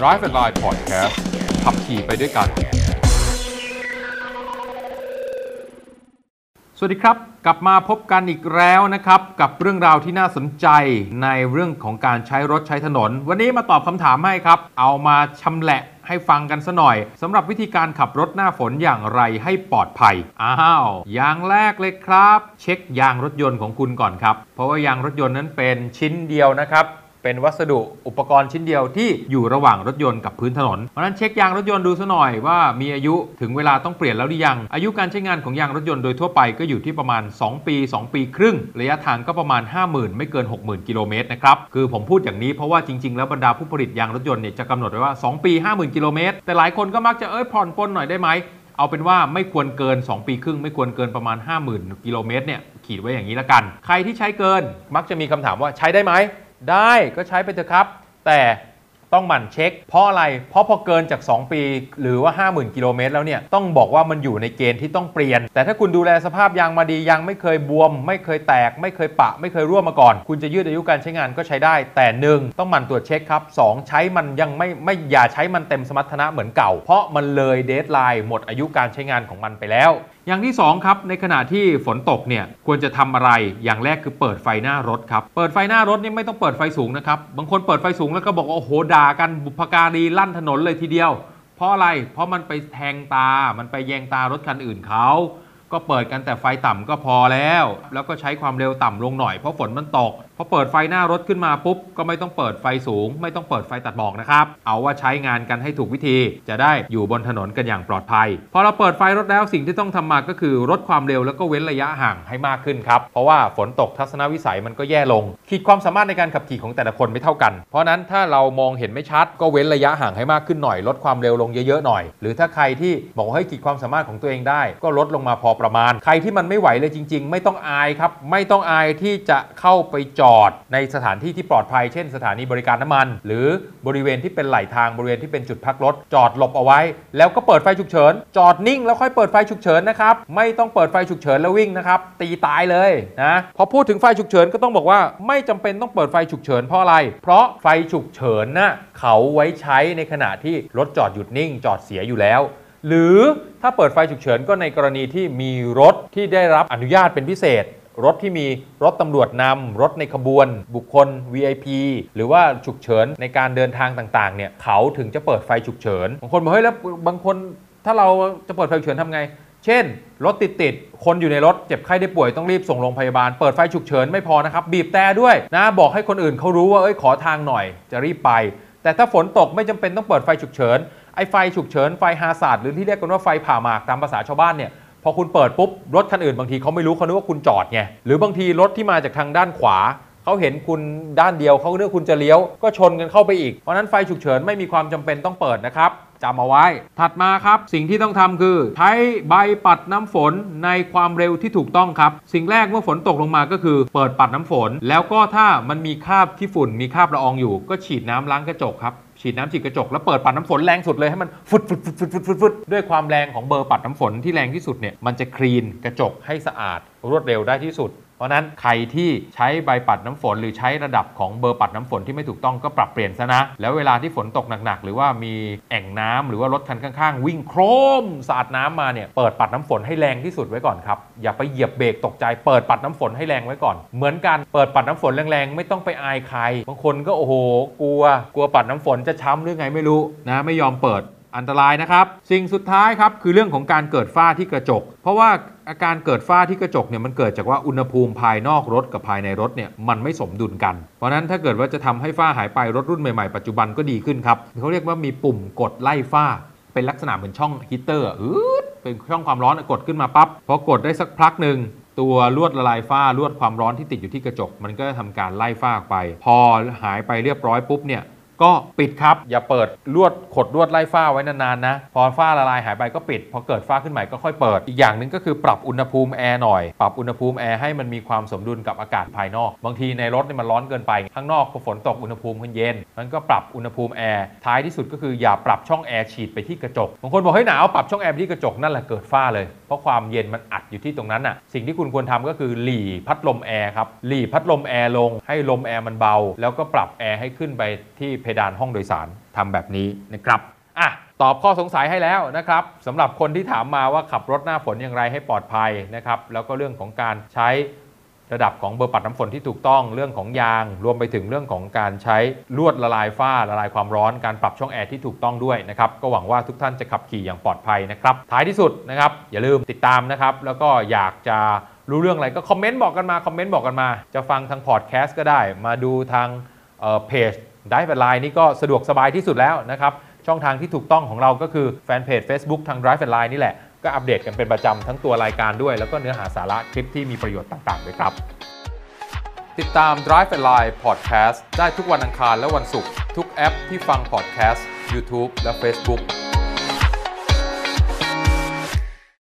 Drive and Line Podcast ขับขี่ไปด้วยกัน สวัสดีครับ กลับมาพบกันอีกแล้วนะครับ กับเรื่องราวที่น่าสนใจในเรื่องของการใช้รถใช้ถนน วันนี้มาตอบคำถามให้ครับ เอามาชำแหละให้ฟังกันซะหน่อยสำหรับวิธีการขับรถหน้าฝนอย่างไรให้ปลอดภัย อ้าว อย่างแรกเลยครับ เช็คยางรถยนต์ของคุณก่อนครับ เพราะว่ายางรถยนต์นั้นเป็นชิ้นเดียวนะครับ เป็นวัสดุอุปกรณ์ชิ้นเดียวที่อยู่ระหว่างรถยนต์กับพื้นถนน เพราะนั้นเช็คยางรถยนต์ดูซะหน่อยว่ามีอายุถึงเวลาต้องเปลี่ยนแล้วหรือยัง อายุการใช้งานของยางรถยนต์โดยทั่วไปก็อยู่ที่ประมาณ 2 ปี 2 ปีครึ่ง ระยะทางก็ประมาณ 50,000 ไม่เกิน 60,000 กิโลเมตรนะครับ คือผมพูดอย่างนี้เพราะว่าจริง ๆ แล้วบรรดาผู้ผลิตยางรถยนต์เนี่ยจะกำหนดไว้ว่า 2 ปี 50,000 กิโลเมตร แต่หลายคนก็มักจะเอ้ยผ่อนปลนหน่อยได้ไหมเอาเป็นว่าไม่ควรเกิน 2 ปีครึ่ง ไม่ควรเกินประมาณ 50,000 กิโลเมตรเนี่ยขีดไว้อย่างนี้ละกัน ใครที่ใช้เกินมักจะมีคำถามว่าใช้ได้ไหม ได้ก็ใช้ไปเถอะครับ แต่ต้องหมั่นเช็ค เพราะอะไร เพราะพอเกินจาก 2 ปี หรือว่า 50,000 กิโลเมตรแล้วเนี่ย ต้องบอกว่ามันอยู่ในเกณฑ์ที่ต้องเปลี่ยน แต่ถ้าคุณดูแลสภาพยางมาดียางไม่เคยบวม ไม่เคยแตก ไม่เคยปะ ไม่เคยรั่วมาก่อน คุณจะยืดอายุการใช้งานก็ใช้ได้ แต่หนึ่งต้องหมั่นตรวจเช็คครับสองใช้มันยังไม่ไม่อย่าใช้มันเต็มสมรรถนะเหมือนเก่า เพราะมันเลยเดทไลน์หมดอายุการใช้งานของมันไปแล้ว อย่างที่ 2 ครับ ในขณะที่ฝนตกเนี่ยควรจะทำอะไรอย่างแรกคือเปิดไฟหน้ารถครับ เปิดไฟหน้ารถนี่ไม่ต้องเปิดไฟสูงนะครับ บางคนเปิดไฟสูงแล้วก็บอกว่าโอ้โหด่ากันบุพการีลั่นถนนเลยทีเดียว เพราะอะไรเพราะมันไปแทงตา มันไปแยงตารถคันอื่นเขาก็เปิดกันแต่ไฟต่ำก็พอแล้ว แล้วก็ใช้ความเร็วต่ำลงหน่อยเพราะฝนมันตก พอเปิดไฟหน้ารถขึ้นมาปุ๊บ ก็ไม่ต้องเปิดไฟสูง ไม่ต้องเปิดไฟตัดหมอกนะครับ เอาว่าใช้งานกันให้ถูกวิธี จะได้อยู่บนถนนกันอย่างปลอดภัย พอเราเปิดไฟรถแล้วสิ่งที่ต้องทำมาก็คือลดความเร็วแล้วก็เว้นระยะห่างให้มากขึ้นครับ เพราะว่าฝนตกทัศนวิสัยมันก็แย่ลง ขีดความสามารถในการขับขี่ของแต่ละคนไม่เท่ากัน เพราะนั้นถ้าเรามองเห็นไม่ชัด ก็เว้นระยะห่างให้มากขึ้นหน่อย ลดความเร็วลงเยอะๆหน่อย หรือถ้าใครที่บอกให้ขีดความสามารถของตัวเองได้ ก็ลดลงมาพอประมาณ ใครที่มันไม่ไหวเลยจริง ๆ ไม่ต้องอายครับไม่ต้องอายที่จะเข้าไปจออดในสถานที่ที่ปลอดภัย เช่นสถานีบริการน้ำมัน หรือบริเวณที่เป็นไหลทางบริเวณที่เป็นจุดพักรถ จอดหลบเอาไว้ แล้วก็เปิดไฟฉุกเฉิน จอดนิ่งแล้วค่อยเปิดไฟฉุกเฉินนะครับ ไม่ต้องเปิดไฟฉุกเฉินแล้ววิ่งนะครับ ตีตายเลยนะ พอพูดถึงไฟฉุกเฉินก็ต้องบอกว่า ไม่จำเป็นต้องเปิดไฟฉุกเฉินเพราะอะไร เพราะไฟฉุกเฉินน่ะเขาไว้ใช้ในขณะที่รถจอดหยุดนิ่ง จอดเสียอยู่แล้ว หรือถ้าเปิดไฟฉุกเฉินก็ในกรณีที่มีรถที่ได้รับอนุญาตเป็นพิเศษ รถที่มีรถตำรวจนำรถในขบวน บุคคล VIP หรือว่าฉุกเฉินในการเดินทางต่างๆเนี่ยเขาถึงจะเปิดไฟฉุกเฉินบางคนบอกเฮ้ยแล้วบางคนถ้าเราจะเปิดไฟฉุกเฉินทำไง เช่น รถติดติดๆคนอยู่ในรถเจ็บไข้ได้ป่วยต้องรีบส่งโรงพยาบาล เปิดไฟฉุกเฉินไม่พอนะครับ บีบแต่ด้วยนะบอกให้คนอื่นเขารู้ว่าเอ้ยขอทางหน่อยจะรีบไป แต่ถ้าฝนตกไม่จำเป็นต้องเปิดไฟฉุกเฉินไอ้ไฟฉุกเฉินไฟฮาซาร์ดหรือที่เรียกกันว่าไฟผ่าหมากตามภาษาชาวบ้านเนี่ย อคุณเปิดปุ๊บรถคันอื่นบางทีเขาไม่รู้เขานึกว่าคุณจอดไงหรือบางทีรถที่มาจากทางด้านขวาเขาเห็นคุณด้านเดียวเขาเลือกคุณจะเลี้ยว ก็ชนกันเข้าไปอีก เพราะนั้นไฟฉุกเฉินไม่มีความจำเป็นต้องเปิดนะครับจำเอาไว้ ถัดมาครับสิ่งที่ต้องทำคือ ใช้ใบปัดน้ำฝนในความเร็วที่ถูกต้องครับ สิ่งแรกเมื่อฝนตกลงมาก็คือ เปิดปัดน้ำฝน แล้วก็ถ้ามันมีคราบขี้ฝุ่นมีคราบละอองอยู่ ก็ฉีดน้ำล้างกระจกครับ ฉีดน้ำฉีดกระจกแล้วเปิดปัดน้ำฝนแรงสุดเลยให้มันฟุดฟุดฟุดฟุดฟุดฟุดฟึดด้วยความแรงของเบอร์ปัดน้ำฝนที่แรงที่สุดเนี่ยมันจะคลีนกระจกให้สะอาดรวดเร็วได้ที่สุด เพราะนั้นใครที่ใช้ใบปัดน้ำฝน หรือใช้ระดับของเบอร์ปัดน้ำฝนที่ไม่ถูกต้องก็ปรับเปลี่ยนซะนะ แล้วเวลาที่ฝนตกหนักๆ หรือว่ามีแอ่งน้ำหรือว่ารถคันข้างๆ วิ่งโครมสาดน้ำมาเนี่ยเปิดปัดน้ำฝนให้แรงที่สุดไว้ก่อนครับอย่าไปเหยียบเบรกตกใจเปิดปัดน้ำฝนให้แรงไว้ก่อน เหมือนกันเปิดปัดน้ำฝนแรงๆ ไม่ต้องไปอายใครบางคนก็โอ้โห กลัว กลัวปัดน้ำฝนจะช้ำหรือไงไม่รู้นะไม่ยอมเปิด อันตรายนะครับ สิ่งสุดท้ายครับคือเรื่องของการเกิดฝ้าที่กระจก เพราะว่าอาการเกิดฝ้าที่กระจกเนี่ยมันเกิดจากว่าอุณหภูมิภายนอกรถกับภายในรถเนี่ยมันไม่สมดุลกัน เพราะนั้นถ้าเกิดว่าจะทำให้ฝ้าหายไปรถรุ่นใหม่ๆปัจจุบันก็ดีขึ้นครับเขาเรียกว่ามีปุ่มกดไล่ฝ้า เป็นลักษณะเหมือนช่องฮีตเตอร์อะเป็นช่องความร้อนกดขึ้นมาปั๊บพอกดได้สักพักหนึ่งตัวลวดละลายฝ้าลวดความร้อนที่ติดอยู่ที่กระจก มันก็จะทำการไล่ฝ้าออกไป พอหายไปเรียบร้อยปุ๊บเนี่ย ก็ปิดครับ อย่าเปิดลวดขดลวดไล่ฝ้าไว้นานๆนะ พอฝ้าละลายหายไปก็ปิด พอเกิดฝ้าขึ้นใหม่ก็ค่อยเปิด อีกอย่างหนึ่งก็คือปรับอุณหภูมิแอร์หน่อย ปรับอุณหภูมิแอร์ให้มันมีความสมดุลกับอากาศภายนอก บางทีในรถเนี่ยมันร้อนเกินไป ข้างนอกพอฝนตกอุณหภูมิมันเย็น มันก็ปรับอุณหภูมิแอร์ ท้ายที่สุดก็คืออย่าปรับช่องแอร์ฉีดไปที่กระจก บางคนบอกเฮ้ยหนาวปรับช่องแอร์ไปที่กระจกนั่นแหละเกิดฝ้าเลย เพราะความเย็นมันอัดอยู่ที่ตรงนั้นน่ะ สิ่งที่คุณควรทำก็คือหรี่พัดลมแอร์ครับ หรี่พัดลมแอร์ลง ให้ลมแอร์มันเบา แล้วก็ปรับแอร์ให้ขึ้นไปที่เพดานห้องโดยสารทำแบบนี้นะครับอะตอบข้อสงสัยให้แล้วนะครับสำหรับคนที่ถามมาว่าขับรถหน้าฝนอย่างไรให้ปลอดภัยนะครับแล้วก็เรื่องของการใช้ระดับของเบอร์ปัดน้ำฝนที่ถูกต้องเรื่องของยาง รวมไปถึงเรื่องของการใช้ลวดละลายฝ้าละลายความร้อน การปรับช่องแอร์ที่ถูกต้องด้วยนะครับก็หวังว่าทุกท่านจะขับขี่อย่างปลอดภัยนะครับท้ายที่สุดนะครับอย่าลืมติดตามนะครับแล้วก็อยากจะรู้เรื่องอะไรก็คอมเมนต์บอกกันมาคอมเมนต์บอกกันมา จะฟังทางพอดแคสต์ก็ได้ มาดูทาง เพจได้เป็นไลน์นี่ก็สะดวกสบายที่สุดแล้วนะครับ ช่องทางที่ถูกต้องของเราก็คือแฟนเพจ Facebook ทาง Drive and Line นี่แหละ ก็อัปเดตกันเป็นประจำทั้งตัวรายการด้วย แล้วก็เนื้อหาสาระคลิปที่มีประโยชน์ต่างๆด้วยครับ ติดตาม Drive and Line Podcast ได้ทุกวันอังคารและวันศุกร์ทุกแอปที่ฟัง podcast YouTube และ Facebook